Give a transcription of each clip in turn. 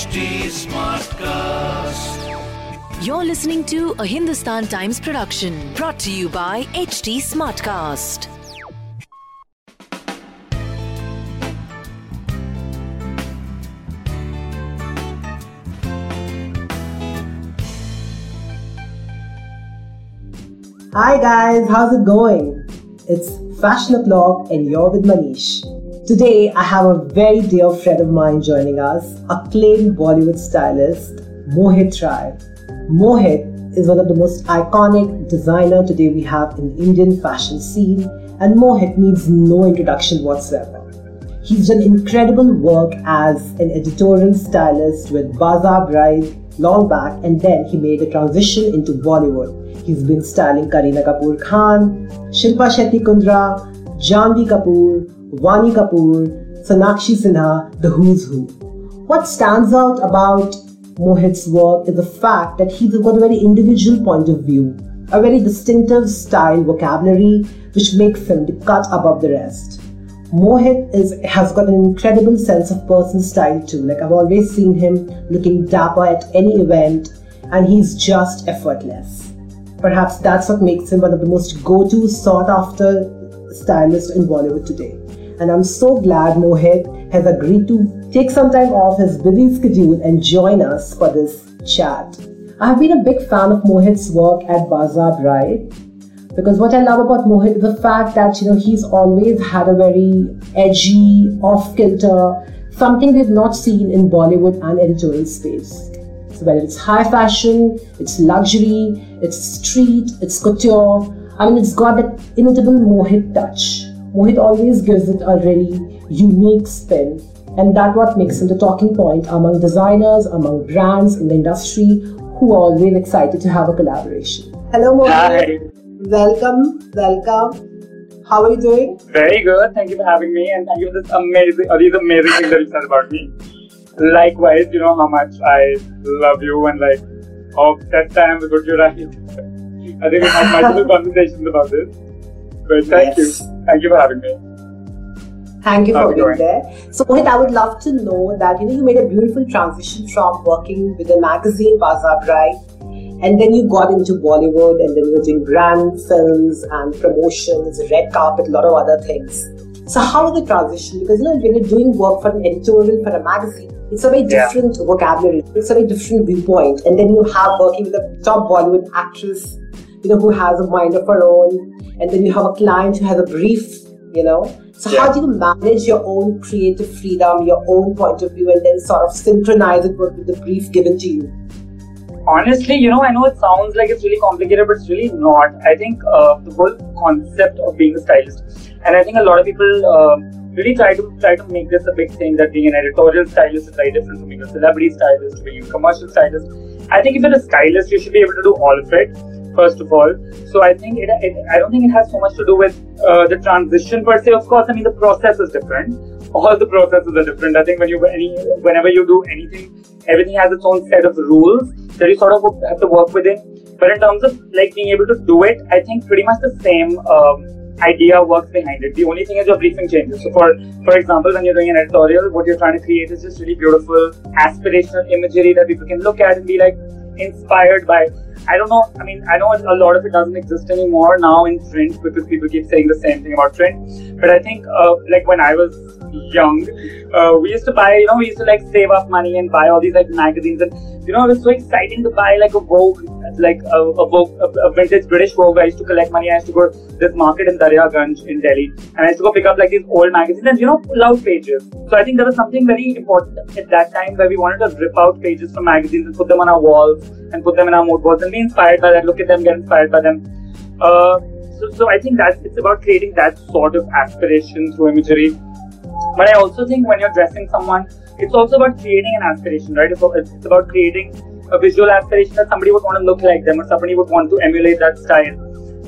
HT Smartcast. You're listening to a Hindustan Times production brought to you by HT Smartcast. Hi guys, how's it going? It's Fashion O'Clock and you're with Manish. Today I have a very dear friend of mine joining us, acclaimed Bollywood stylist Mohit Rai. Mohit is one of the most iconic designer today we have in the Indian fashion scene and Mohit needs no introduction whatsoever. He's done incredible work as an editorial stylist with Bazaar Bride long back and then he made a transition into Bollywood. He's been styling Kareena Kapoor Khan, Shilpa Shetty Kundra, Janhvi Kapoor, Vaani Kapoor, Sonakshi Sinha, the who's who. What stands out about Mohit's work is the fact that he's got a very individual point of view, a very distinctive style vocabulary which makes him the cut above the rest. Mohit is has got an incredible sense of person style too. Like I've always seen him looking dapper at any event, and he's just effortless. Perhaps that's what makes him one of the most go-to sought-after stylists in Bollywood today. And I'm so glad Mohit has agreed to take some time off his busy schedule and join us for this chat. I have been a big fan of Mohit's work at Bazaar Bride because what I love about Mohit is the fact that you know he's always had a very edgy, off-kilter, something we've not seen in Bollywood and editorial space. So whether it's high fashion, it's luxury, it's street, it's couture, I mean it's got that inimitable Mohit touch. Mohit always gives it a really unique spin, and that's what makes him the talking point among designers, among brands in the industry who are always excited to have a collaboration. Hello, Mohit. Hi. Welcome, welcome. How are you doing? Very good. Thank you for having me, and thank you for this amazing, uh, these amazing things that you said about me. Likewise, you know how much I love you, and like, oh, that time with what you right. I think we had multiple conversations about this. But thank Yes. you, thank you for having me. Thank you for being going? there. So, Mohit, I would love to know that you know you made a beautiful transition from working with the magazine Bazaar Bride, and then you got into Bollywood, and then you were doing brand films and promotions, red carpet, a lot of other things. So, how was the transition? Because you know when you're doing work for an editorial for a magazine, it's a very Yeah. different vocabulary, it's a very different viewpoint, and then you have working with a top Bollywood actress, you know, who has a mind of her own, and then you have a client who has a brief, you know. So how do you manage your own creative freedom, your own point of view, and then sort of synchronize it with the brief given to you? Honestly, you know, I know it sounds like it's really complicated, but it's really not. I think uh, the whole concept of being a stylist, and I think a lot of people um really try to try to make this a big thing that being an editorial stylist is very different from being a celebrity stylist, to being a commercial stylist. I think if you're a stylist, you should be able to do all of it. First of all, so I think it, it I don't think it has so much to do with uh, the transition per se. Of course, I mean the process is different. All the processes are different. I think when you any whenever you do anything, everything has its own set of rules that you sort of have to work within. But in terms of like being able to do it, I think pretty much the same um, idea works behind it. The only thing is your briefing changes. So for for example, when you're doing an editorial, what you're trying to create is just really beautiful aspirational imagery that people can look at and be like inspired by. I don't know. I mean, I know a lot of it doesn't exist anymore now in print because people keep saying the same thing about print. But I think, uh, like when I was young, uh, we used to buy, you know, we used to like save up money and buy all these like magazines, and you know, it was so exciting to buy like a Vogue, like a, a Vogue, a, a vintage British Vogue. I used to collect money. I used to go to this market in Daryaganj in Delhi, and I used to go pick up like these old magazines and you know, pull out pages. So I think there was something very important at that time where we wanted to rip out pages from magazines and put them on our walls and put them in our mood boards be inspired by that. Look at them, get inspired by them. Uh, so, so I think that's it's about creating that sort of aspiration through imagery. But I also think when you're dressing someone, it's also about creating an aspiration, right? It's, it's about creating a visual aspiration that somebody would want to look like them or somebody would want to emulate that style.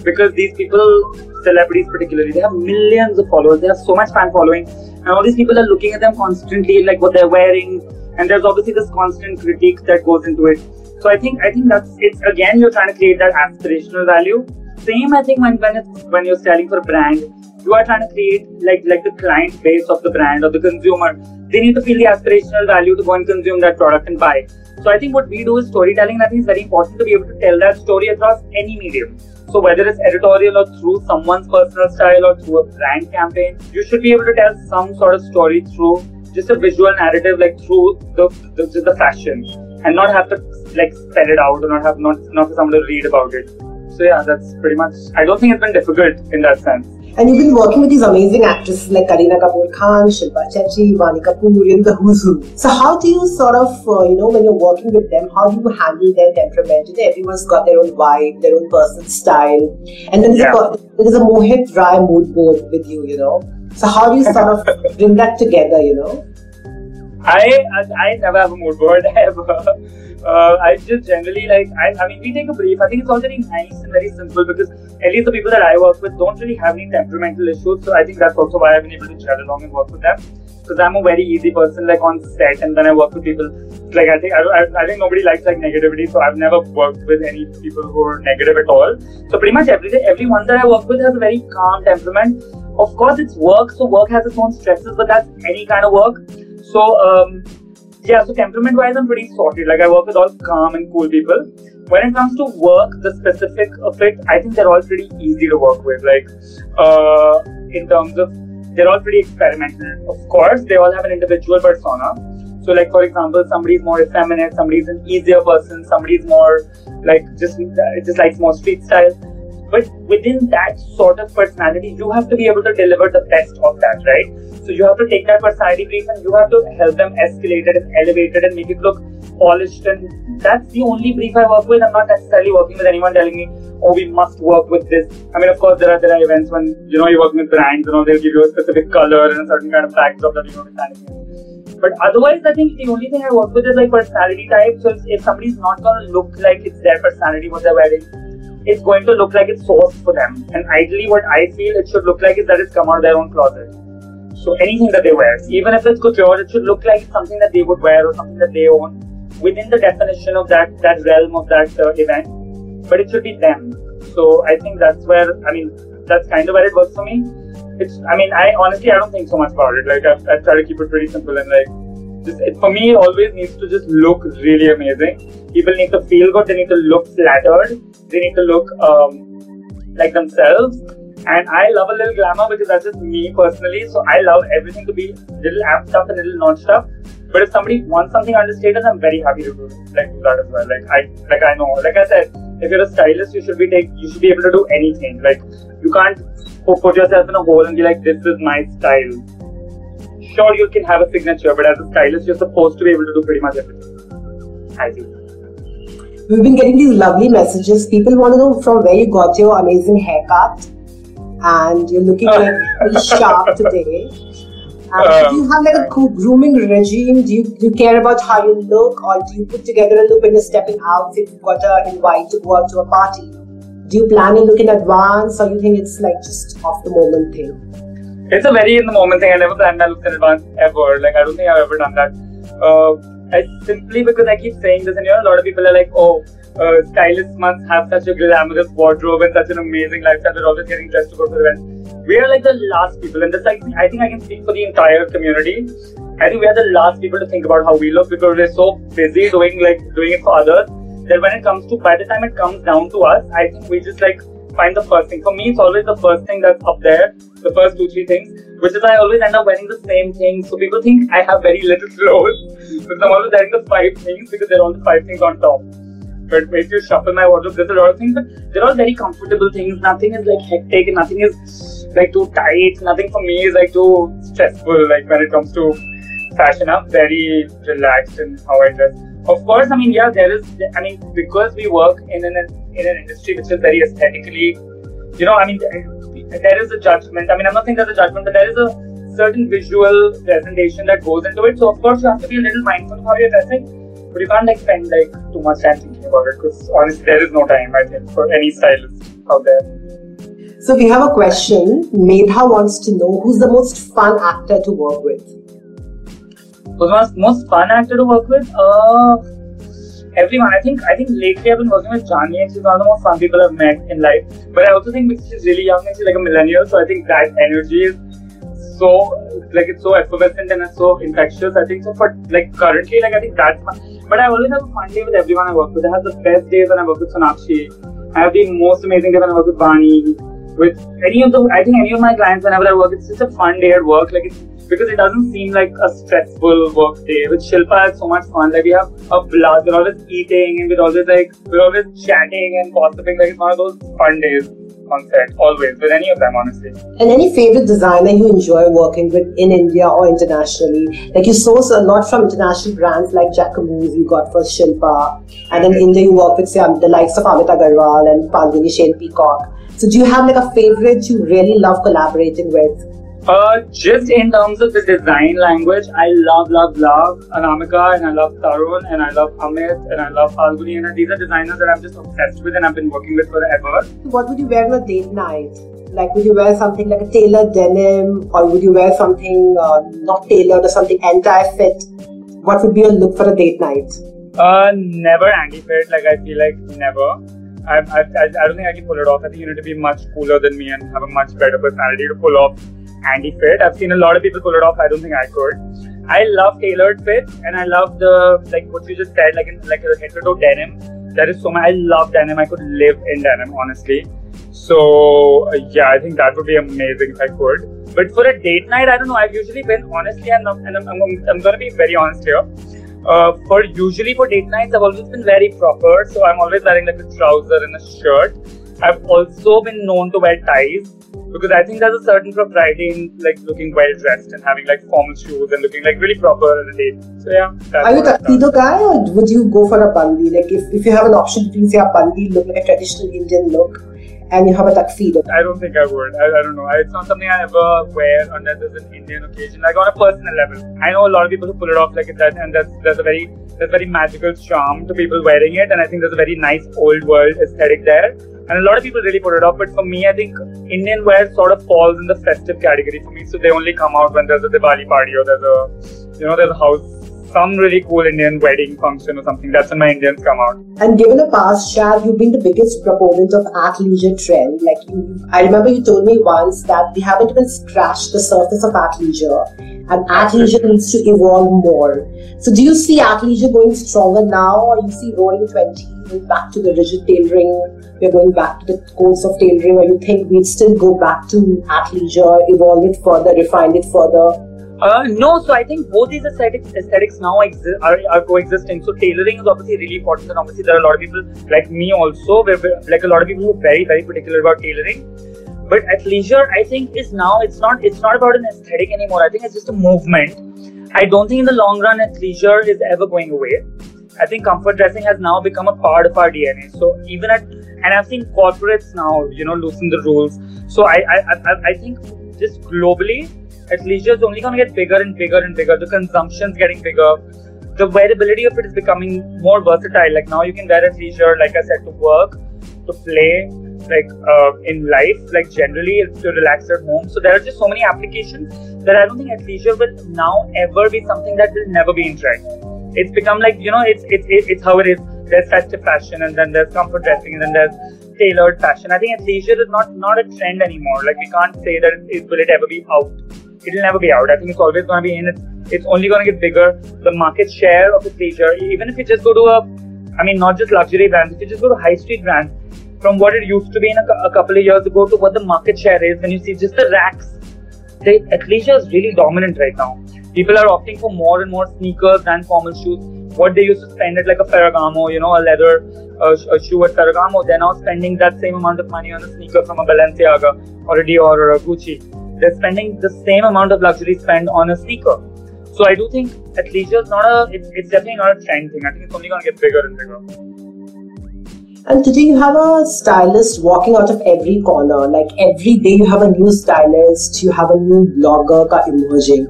Because these people, celebrities particularly, they have millions of followers, they have so much fan following, and all these people are looking at them constantly, like what they're wearing, and there's obviously this constant critique that goes into it. So I think I think that's it's again you're trying to create that aspirational value. Same I think when when it's when you're selling for a brand, you are trying to create like like the client base of the brand or the consumer. They need to feel the aspirational value to go and consume that product and buy. So I think what we do is storytelling. I think it's very important to be able to tell that story across any medium. So whether it's editorial or through someone's personal style or through a brand campaign, you should be able to tell some sort of story through just a visual narrative, like through the, the the fashion, and not have to like spell it out or not have not not for someone to read about it. So yeah, that's pretty much. I don't think it's been difficult in that sense. And you've been working with these amazing actresses like Kareena Kapoor Khan, Shilpa Shetty, Vaani Kapoor, and the who's who. So how do you sort of, uh, you know, when you're working with them, how do you handle their temperament? Everyone's got their own vibe, their own personal style. And then there's, Yeah. a, there's a Mohit Rai mood board with you, you know. So how do you sort of bring that together, you know? I I, never have a mood board ever. Uh, I just generally like I, I mean we take a brief. I think it's all very nice and very simple because at least the people that I work with don't really have any temperamental issues. So I think that's also why I've been able to gel along and work with them. Because I'm a very easy person like on set and then I work with people like I think I, I, I think nobody likes like negativity so I've never worked with any people who are negative at all. So pretty much every day everyone that I work with has a very calm temperament. Of course it's work so work has its own stresses but that's any kind of work. So um, yeah, so temperament wise, I'm pretty sorted. Like, I work with all calm and cool people. When it comes to work, the specific of it, I think they're all pretty easy to work with. Like, uh, in terms of, they're all pretty experimental. Of course, they all have an individual persona. So, like, for example, somebody's more effeminate, somebody's an easier person, somebody's more, like, just, just likes more street style. But within that sort of personality, you have to be able to deliver the best of that, right? So you have to take that personality brief and you have to help them escalate it and elevate it and make it look polished. And that's the only brief I work with. I'm not necessarily working with anyone telling me, oh, we must work with this. I mean, of course, there are there are events when you know you're working with brands, you know, they'll give you a specific color and a certain kind of backdrop that you know to. But otherwise, I think the only thing I work with is like personality type. So if, if somebody's not gonna look like it's their personality what they're wearing, it's going to look like it's sourced for them. And ideally, what I feel it should look like is that it's come out of their own closet. So anything that they wear, even if it's couture, it should look like it's something that they would wear or something that they own within the definition of that that realm of that uh, event. But it should be them. So I think that's where I mean that's kind of where it works for me. It's I mean I honestly I don't think so much about it. Like I, I try to keep it pretty simple and like for me always needs to just look really amazing. People need to feel good. They need to look flattered. They need to look um, like themselves. And I love a little glamour because that's just me personally. So I love everything to be little amped up and little notched up. But if somebody wants something understated, I'm very happy to do like that as well. Like I like I know, like I said, if you're a stylist, you should be take you should be able to do anything. Like you can't put yourself in a hole and be like, this is my style. Sure, you can have a signature, but as a stylist, you're supposed to be able to do pretty much everything. I do. We've been getting these lovely messages. People want to know from where you got your amazing haircut, and you're looking like pretty sharp today. And do you have like a um, co- grooming regime? Do you do you care about how you look, or do you put together a look when you're stepping out? If you've got an invite to go out to a party, do you plan your look in advance, or you think it's like just off the moment thing? It's a very in the moment thing. I never planned my looks in advance ever. Like I don't think I've ever done that. Uh, I, simply because I keep saying this, and you know, a lot of people are like, "Oh, uh, stylists must have such a glamorous wardrobe and such an amazing lifestyle. They're always getting dressed to go to events." We are like the last people, and this like I think I can speak for the entire community. I think we are the last people to think about how we look because we're so busy doing like doing it for others that when it comes to by the time it comes down to us, I think we just like find the first thing. For me, it's always the first thing that's up there, the first two, three things, which is I always end up wearing the same thing. So people think I have very little clothes because I'm always wearing the five things because they're all the five things on top. But if you shuffle my wardrobe, there's a lot of things, but they're all very comfortable things. Nothing is like hectic nothing is like too tight. Nothing for me is like too stressful. Like when it comes to fashion, I'm very relaxed in how I dress. Of course, I mean, yeah, there is. I mean, because we work in an in an industry which is very aesthetically, you know, I mean, there is a judgment. I mean, I'm not saying there's a judgment, but there is a certain visual presentation that goes into it. So, of course, you have to be a little mindful of how you're dressing, but you can't like spend like too much time thinking about it because honestly, there is no time, I think, for any stylist out there. So we have a question. Medha wants to know who's the most fun actor to work with. Who's the most, most fun actor to work with? Uh, everyone. I think I think lately I've been working with Jani and she's one of the most fun people I've met in life. But I also think because she's really young and she's like a millennial, so I think that energy is so like it's so effervescent and it's so infectious. I think so for like currently like I think that's. But I always have a fun day with everyone I work with. I have the best days when I work with Sonakshi. I have the most amazing day when I work with Vaani. With any of the I think any of my clients whenever I work, it's just a fun day at work. Like it's because it doesn't seem like a stressful work day. With Shilpa, it's so much fun. Like we have a blast. We're always eating and we're always like we're always chatting and gossiping. Like it's one of those fun days on set. Always with any of them, honestly. And any favorite designer you enjoy working with in India or internationally? Like you source a lot from international brands like Jacquemus, you got for Shilpa, and then in India you work with say, um, the likes of Amit Aggarwal and Falguni Shane Peacock. So do you have like a favorite you really love collaborating with? Uh, just in terms of the design language, I love, love, love Anamika and I love Tarun and I love Amit and I love Falguni and these are designers that I'm just obsessed with and I've been working with forever. So what would you wear on a date night? Like, would you wear something like a tailored denim or would you wear something uh, not tailored or something anti-fit? What would be your look for a date night? Uh, never anti-fit. Like, I feel like never. I, I, I don't think I can pull it off. I think you need to be much cooler than me and have a much better personality to pull off anti-fit. I've seen a lot of people pull it off. I don't think I could. I love tailored fits and I love the like what you just said, like in like a head to toe denim. That is so much. I love denim. I could live in denim, honestly. So uh, yeah, I think that would be amazing if I could. But for a date night, I don't know. I've usually been honestly, and I'm, I'm, I'm, I'm gonna be very honest here. Uh, for usually for date nights, I've always been very proper. So I'm always wearing like a trouser and a shirt. I've also been known to wear ties because I think there's a certain propriety in like looking well dressed and having like formal shoes and looking like really proper on a date. So yeah. Are you a tuxedo guy or would you go for a bandi? Like if, if you have an option between say a bandi look like a traditional Indian look and you have a tuxedo. I don't think I would. I, I don't know. It's not something I ever wear unless there's an Indian occasion. Like on a personal level, I know a lot of people who pull it off like that, and that's there's a very there's very magical charm to people wearing it, and I think there's a very nice old world aesthetic there. And a lot of people really put it off, but for me, I think Indian wear sort of falls in the festive category for me. So they only come out when there's a Diwali party or there's a, you know, there's a house, some really cool Indian wedding function or something. That's when my Indians come out. And given a past, Shad, you've been the biggest proponent of athleisure trend. Like you, I remember you told me once that we haven't even scratched the surface of athleisure, and athleisure needs to evolve more. So do you see athleisure going stronger now, or you see Roaring Twenty going back to the rigid tailoring? we're going back to the course of tailoring, or you think we'd still go back to athleisure, evolve it further, refine it further? Uh, no, so I think both these aesthetics, aesthetics now exist, are, are coexisting. So tailoring is obviously really important, and obviously there are a lot of people like me also, where, like a lot of people who are very very particular about tailoring. But athleisure, I think, is now it's not it's not about an aesthetic anymore. I think it's just a movement. I don't think in the long run athleisure is ever going away. I think comfort dressing has now become a part of our DNA. So even at and I've seen corporates now, you know, loosen the rules. So I I, I, I think just globally, athleisure is only going to get bigger and bigger and bigger. The consumption's getting bigger. The wearability of it is becoming more versatile. Like now you can wear athleisure, like I said, to work, to play, like uh, in life, like generally to relax at home. So there are just so many applications that I don't think athleisure will now ever be something that will never be in trend. It's become like you know, it's it's it's how it is there's festive fashion and then there's comfort dressing and then there's tailored fashion. I think athleisure is not not a trend anymore. Like we can't say that it, it will it ever be out. It will never be out. I think it's always going to be in. It's only going to get bigger. The market share of athleisure, even if you just go to a, I mean, not just luxury brands. If you just go to high street brands, from what it used to be in a, a couple of years ago to what the market share is, when you see just the racks, the athleisure is really dominant right now. People are opting for more and more sneakers than formal shoes what they used to spend at like a Ferragamo, you know, a leather uh, a shoe at Ferragamo, they're now spending that same amount of money on a sneaker from a Balenciaga or a Dior or a Gucci. They're spending the same amount of luxury spend on a sneaker. So I do think athleisure is not a, it's, it's definitely not a trend thing. I think it's only going to get bigger and bigger. And today you have a stylist walking out of every corner. Like every day you have a new stylist, you have a new blogger emerging.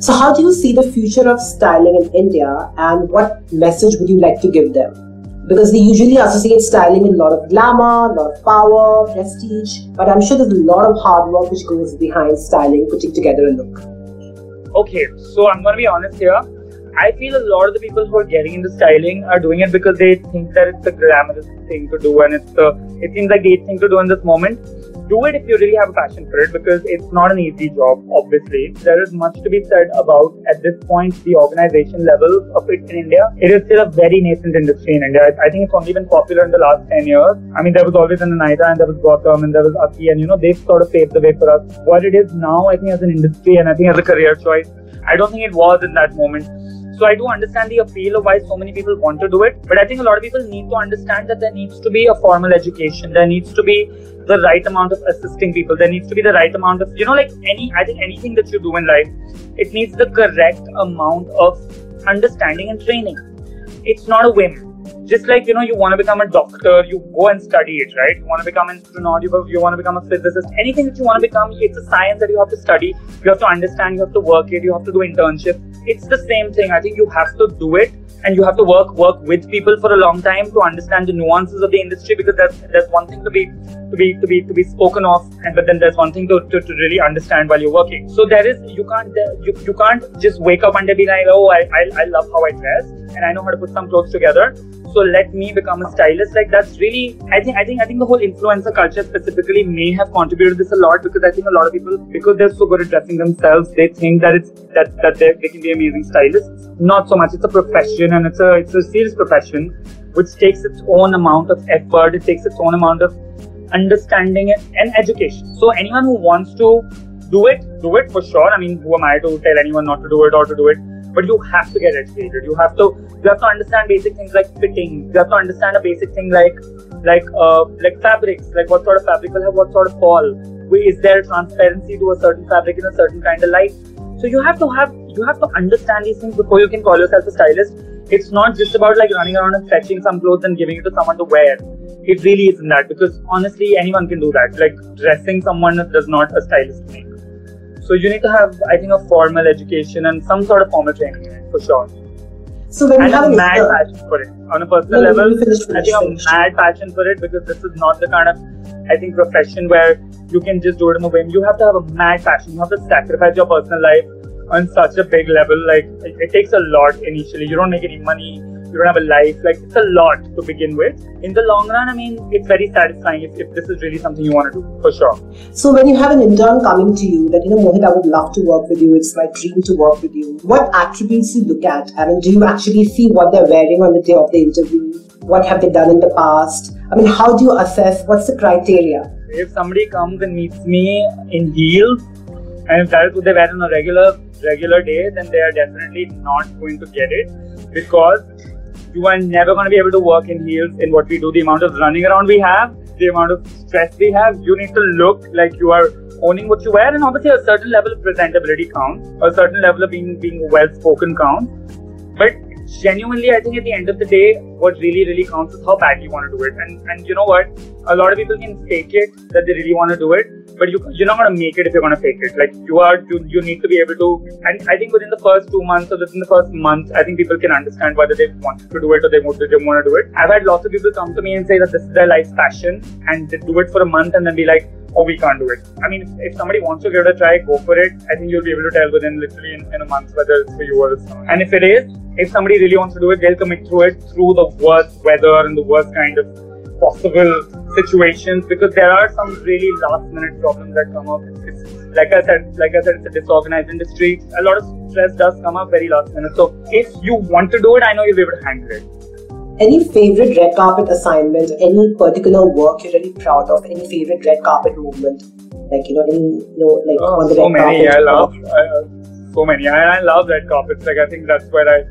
So, how do you see the future of styling in India and what message would you like to give them? Because they usually associate styling with a lot of glamour, a lot of power, prestige, but I'm sure there's a lot of hard work which goes behind styling, putting together a look. Okay, so I'm to be honest here. I feel a lot of the people who are getting into styling are doing it because they think that it's a glamorous thing to do and it's the it seems like the thing to do in this moment do it if you really have a passion for it because it's not an easy job, obviously. There is much to be said about, at this point, the organization level of it in India. It is still a very nascent industry in India. I think it's only been popular in the last 10 years. I mean, there was always an Anaita and there was Gautam and there was Aki and, you know, they've sort of paved the way for us. What it is now, I think, as an industry and I think as a career choice, I don't think it was in that moment. So I do understand the appeal of why so many people want to do it, but I think a lot of people need to understand that there needs to be a formal education. There needs to be the right amount of assisting people. There needs to be the right amount of, you know, like any, I think anything that you do in life, it needs the correct amount of understanding and training. It's not a whim just like you know you want to become a doctor you go and study it right? You want to become an astronaut you, want to become a physicist anything that you want to become it's a science that you have to study. You have to understand you have to work it you have to do internship. It's the same thing. I think you have to do it and you have to work work with people for a long time to understand the nuances of the industry because there's there's one thing to be to be to be to be spoken of and but then there's one thing to, to, to really understand while you're working. So there is you can't you, you can't just wake up and be like oh I, I, I love how I dress and I know how to put some clothes together. So let me become a stylist. Like that's really i think i think i think the whole influencer culture specifically may have contributed this a lot because i think a lot of people because they're so good at dressing themselves they think that it's that that they can be amazing stylists. Not so much. It's a profession and it's a it's a serious profession which takes its own amount of effort. It takes its own amount of understanding and education. So anyone who wants to do it do it for sure. I mean who am i to tell anyone not to do it or to do it but you have to get educated. You have to you have to understand basic things like fitting. You have to understand a basic thing like like uh, like fabrics, like what sort of fabric will have what sort of fall. Is there transparency to a certain fabric in a certain kind of light? So you have to have you have to understand these things before you can call yourself a stylist. It's not just about like running around and fetching some clothes and giving it to someone to wear. It really isn't that because honestly anyone can do that. Like dressing someone does not a stylist make. So you need to have, I think, a formal education and some sort of formal training in it for sure. So when and you have a mad passion for it on a personal no, level, finish, I think finish. a mad passion for it because this is not the kind of, I think, profession where you can just do it on a whim. You have to have a mad passion. You have to sacrifice your personal life on such a big level. Like it, it takes a lot initially. You don't make any money you don't have a life. Like it's a lot to begin with. In the long run, I mean, it's very satisfying if, if this is really something you want to do for sure. So when you have an intern coming to you that you know Mohit, I would love to work with you. It's my dream to work with you. What attributes do you look at? I mean, do you actually see what they're wearing on the day of the interview? What have they done in the past? I mean, how do you assess? What's the criteria? If somebody comes and meets me in heels, and if that is what they wear on a regular regular day, then they are definitely not going to get it because you are never going to be able to work in heels in what we do. The amount of running around we have, the amount of stress we have, you need to look like you are owning what you wear, and obviously a certain level of presentability counts, a certain level of being being well spoken counts. But genuinely, I think at the end of the day, what really, really counts is how badly you want to do it. And and you know what? A lot of people can fake it that they really want to do it, but you you're not gonna make it if you're gonna fake it. Like you are, you, you need to be able to. And I think within the first two months or within the first month, I think people can understand whether they want to do it or they want they want to do it. I've had lots of people come to me and say that this is their life's passion, and they do it for a month and then be like, oh, we can't do it. I mean, if, if somebody wants to give it a try, go for it. I think you'll be able to tell within literally in, in a month whether it's for you or it's not. And if it is, if somebody really wants to do it, they'll commit through it through the worst weather and the worst kind of possible situations because there are some really last minute problems that come up. It's, like I said, like I said, it's a disorganized industry. A lot of stress does come up very last minute. So if you want to do it, I know you'll be able to handle it. Any favorite red carpet assignment? Any particular work you're really proud of? Any favorite red carpet movement? Like you know, any you know, like Oh, on the so red many. carpet. I love I, so many. I, I love red carpets. Like I think that's where I,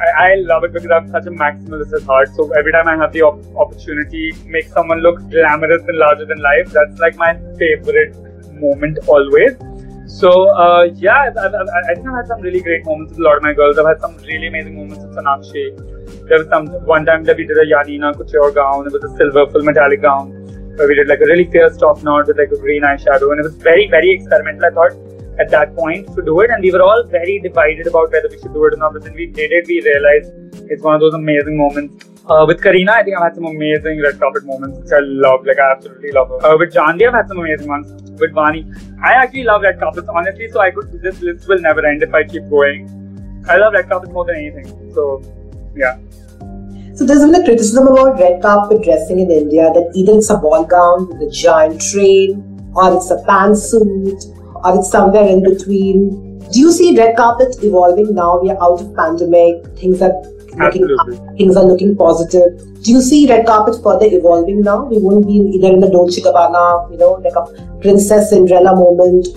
I I love it because I'm such a maximalist at heart. So every time I have the op- opportunity to make someone look glamorous and larger than life, that's like my favorite moment always. So uh, yeah, I've, I've, I've, think I've had some really great moments with a lot of my girls. I've had some really amazing moments with Sonakshi. There was some one time that we did a Yanina couture gown. It was a silver full metallic gown where we did like a really fierce top knot with like a green eyeshadow, and it was very very experimental. I thought at that point to do it, and we were all very divided about whether we should do it or not. But then we did it, we realized it's one of those amazing moments. Uh, with Kareena, I think I've had some amazing red carpet moments, which I love. Like I absolutely love her. Uh, with Janhvi, I've had some amazing ones. With Vaani, I actually love red carpets, honestly. So I could this list will never end if I keep going. I love red carpets more than anything. So, yeah. So there's been a criticism about red carpet dressing in India that either it's a ball gown with a giant train, or it's a pantsuit, or it's somewhere in between. Do you see red carpet evolving now? We are out of pandemic. Things are looking Absolutely. things are looking positive. Do you see red carpet further evolving now? We won't be either in the Dolce Gabbana, you know, like a Princess Cinderella moment,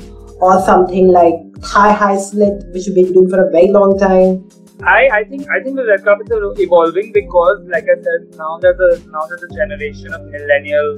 or something like thigh high slit, which we've been doing for a very long time. I, I think I think the red carpets are evolving because, like I said, now there's a now there's a generation of millennial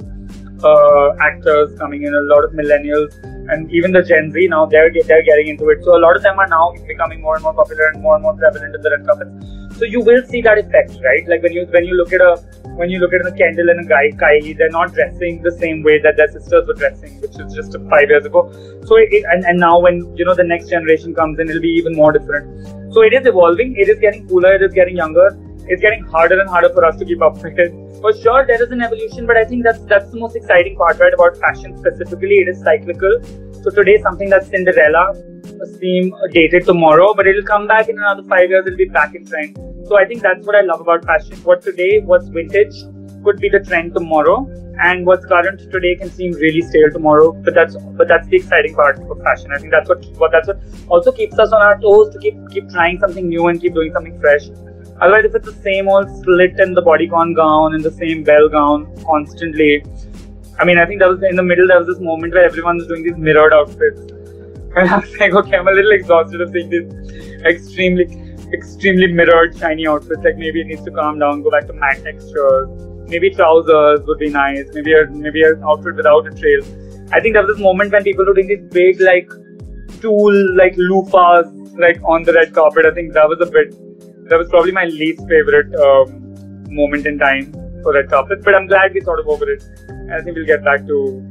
uh, actors coming in. A lot of millennials and even the Gen Z now they're they're getting into it. So a lot of them are now becoming more and more popular and more and more prevalent in the red carpets. So you will see that effect, right? Like when you when you look at a when you look at a Kendall and a guy Kylie, they're not dressing the same way that their sisters were dressing, which is just five years ago. So it, and and now when you know the next generation comes in, it'll be even more different. So it is evolving. It is getting cooler. It is getting younger. It's getting harder and harder for us to keep up with it. For sure, there is an evolution, but I think that's that's the most exciting part, right? About fashion specifically, it is cyclical. So today, something that's Cinderella seem dated tomorrow, but it'll come back in another five years. It'll be back in trend. So I think that's what I love about fashion. What today, what's vintage, could be the trend tomorrow, and what's current today can seem really stale tomorrow. But that's but that's the exciting part of fashion. I think that's what what that's what also keeps us on our toes to keep keep trying something new and keep doing something fresh. Otherwise, if it's the same old slit and the bodycon gown and the same bell gown constantly, I mean, I think that was in the middle. There was this moment where everyone was doing these mirrored outfits, and I was like, okay, I'm a little exhausted of seeing these extremely, extremely mirrored, shiny outfits. Like maybe it needs to calm down, go back to matte textures. Maybe trousers would be nice. Maybe a maybe an outfit without a trail. I think there was this moment when people were doing these big like tool like loofahs like on the red carpet. I think that was a bit. That was probably my least favorite um, moment in time for that topic. But I'm glad we sort of over it. And I think we'll get back to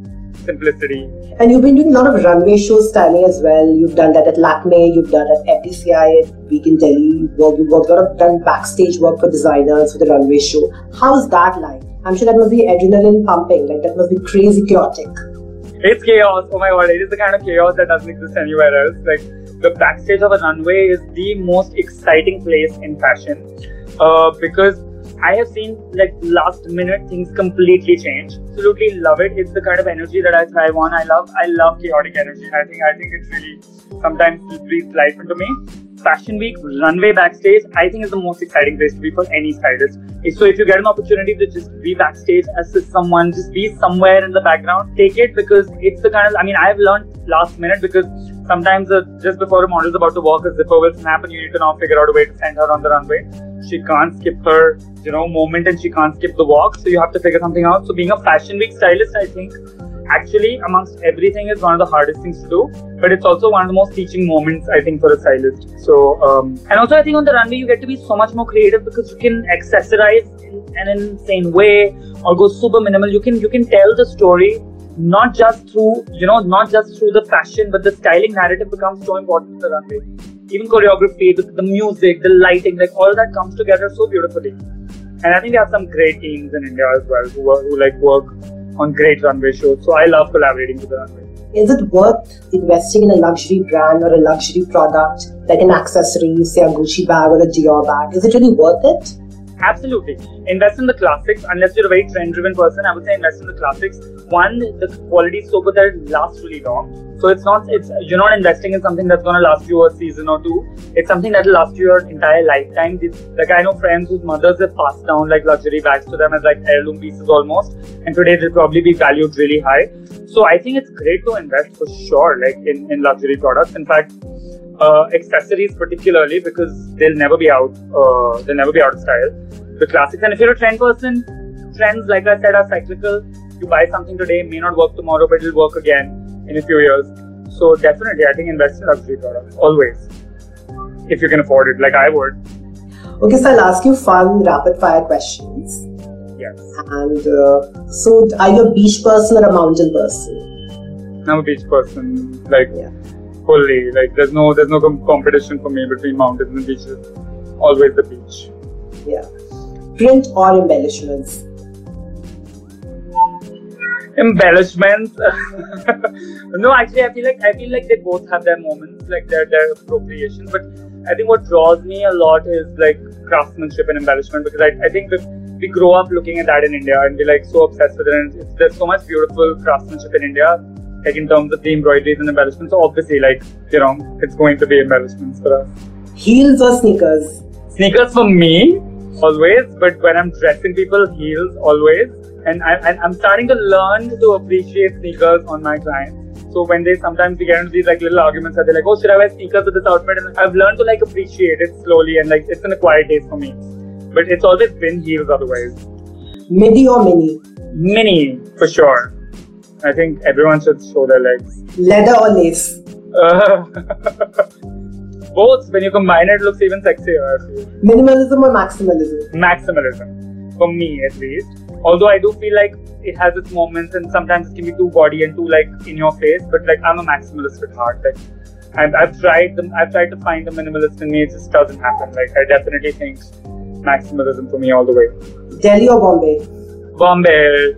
simplicity. And you've been doing a lot of runway show styling as well. You've done that at Lakme, you've done at FDCI at Week in Delhi. You've you've worked a lot of done backstage work for designers for the runway show. How's that like? I'm sure that must be adrenaline pumping. Like that must be crazy chaotic. It's chaos. Oh my god, it is the kind of chaos that doesn't exist anywhere else. Like the backstage of a runway is the most exciting place in fashion uh, because I have seen like last minute things completely change. Absolutely love it. It's the kind of energy that I thrive on. I love I love chaotic energy. I think I think it's really sometimes breathes life into me. Fashion Week, runway backstage, I think is the most exciting place to be for any stylist. So if you get an opportunity to just be backstage, assist someone, just be somewhere in the background, take it because it's the kind of I mean I've learned last minute because sometimes uh, just before a model is about to walk, a zipper will snap and you need to now figure out a way to send her on the runway. She can't skip her, you know, moment and she can't skip the walk. So you have to figure something out. So being a fashion week stylist, I think actually amongst everything is one of the hardest things to do. But it's also one of the most teaching moments, I think, for a stylist. So um, and also I think on the runway you get to be so much more creative because you can accessorize in an insane way or go super minimal. You can you can tell the story not just through you know not just through the fashion but the styling narrative becomes so important in the runway even choreography the, the music the lighting like all that comes together so beautifully and i think we have some great teams in india as well who, who like work on great runway shows so i love collaborating with the runway Is it worth investing in a luxury brand or a luxury product like an accessory, say a Gucci bag or a Dior bag? Is it really worth it? Absolutely. Invest in the classics. Unless you're a very trend driven person, I would say invest in the classics. One, the quality is so good that it lasts really long. So it's not it's you're not investing in something that's gonna last you a season or two. It's something that'll last you your entire lifetime. Like I know friends whose mothers have passed down like luxury bags to them as like heirloom pieces almost. And today they'll probably be valued really high. So I think it's great to invest for sure, like in, in luxury products. In fact, uh, accessories particularly because they'll never be out uh, they'll never be out of style the classics and if you're a trend person trends like i said are cyclical you buy something today may not work tomorrow but it'll work again in a few years so definitely i think invest in luxury products always if you can afford it like i would Okay, so I'll ask you fun rapid fire questions. yes And uh, so, are you a beach person or a mountain person? i'm a beach person like Yeah. Fully like there's no there's no com- competition for me between mountains and beaches always the beach Yeah. Print or embellishments? embellishments no actually i feel like i feel like they both have their moments like their their appropriation but I think what draws me a lot is like craftsmanship and embellishment because I, I think we, we grow up looking at that in India and we're like so obsessed with it. And it's, there's so much beautiful craftsmanship in India, like in terms of the embroideries and embellishments. So obviously, like you know, it's going to be embellishments for us. Heels or sneakers? Sneakers for me always, but when I'm dressing people, heels always. And, I, and I'm starting to learn to appreciate sneakers on my clients. So when they sometimes we get into these like little arguments, they're like, "Oh, should I wear sneakers with this outfit?" And I've learned to like appreciate it slowly, and like it's an acquired taste for me. But it's always been heels otherwise. Midi or mini? Mini for sure. I think everyone should show their legs. Leather or lace? Uh, both. When you combine it, it looks even sexier. Minimalism or maximalism? maximalism for me at least although i do feel like it has its moments and sometimes it can be too body and too like in your face but like i'm a maximalist at heart like I've, I've tried them i've tried to find the minimalist in me it just doesn't happen like i definitely think maximalism for me all the way Delhi or Bombay? Bombay.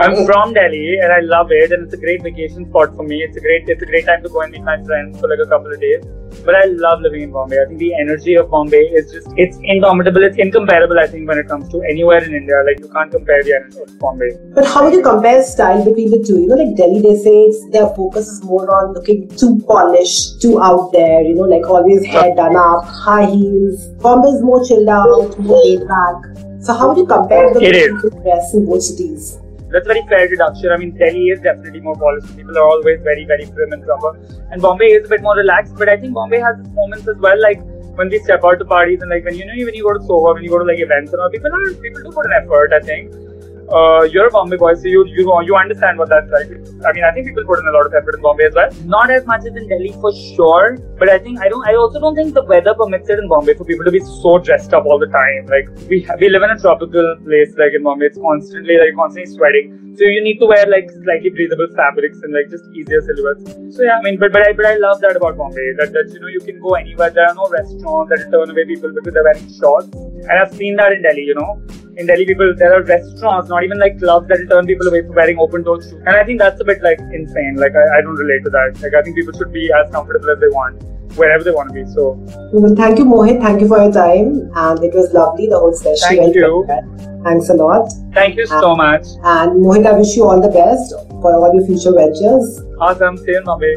I'm from Delhi and I love it and it's a great vacation spot for me. It's a great it's a great time to go and meet my friends for like a couple of days. But I love living in Bombay. I think the energy of Bombay is just it's indomitable, it's incomparable I think when it comes to anywhere in India. Like you can't compare the energy of Bombay. But how would you compare style between the two? You know, like Delhi, they say their focus is more on looking too polished, too out there, you know, like always hair done up, high heels. Bombay is more chilled out, more laid back. So how would you compare the It is. dress in both cities? That's very fair deduction. I mean, Delhi is definitely more polished. People are always very, very prim and proper. And Bombay is a bit more relaxed, but I think Bombay has its moments as well. Like when we step out to parties and like when you know when you go to Soho, when you go to like events and all, people are people do put an effort. I think. Uh, you're a Bombay boy, so you you you understand what that's like. I mean, I think people put in a lot of effort in Bombay as well. Not as much as in Delhi for sure, but I think I don't. I also don't think the weather permits it in Bombay for people to be so dressed up all the time. Like we we live in a tropical place, like in Bombay, it's constantly like constantly sweating. So you need to wear like slightly breathable fabrics and like just easier silhouettes. So yeah, I mean, but but I but I love that about Bombay. That that you know you can go anywhere. There are no restaurants that turn away people because they're wearing shorts. And I've seen that in Delhi. You know, in Delhi, people there are restaurants, not even like clubs that turn people away from wearing open toed shoes. And I think that's a bit like insane. Like I, I don't relate to that. Like I think people should be as comfortable as they want, wherever they want to be. So Well, thank you, Mohit. Thank you for your time. And it was lovely, the whole session. Thank Well you. prepared. Thanks a lot. thank you so much. And Mohit, I wish you all the best for all your future ventures. Awesome. See you in Bombay.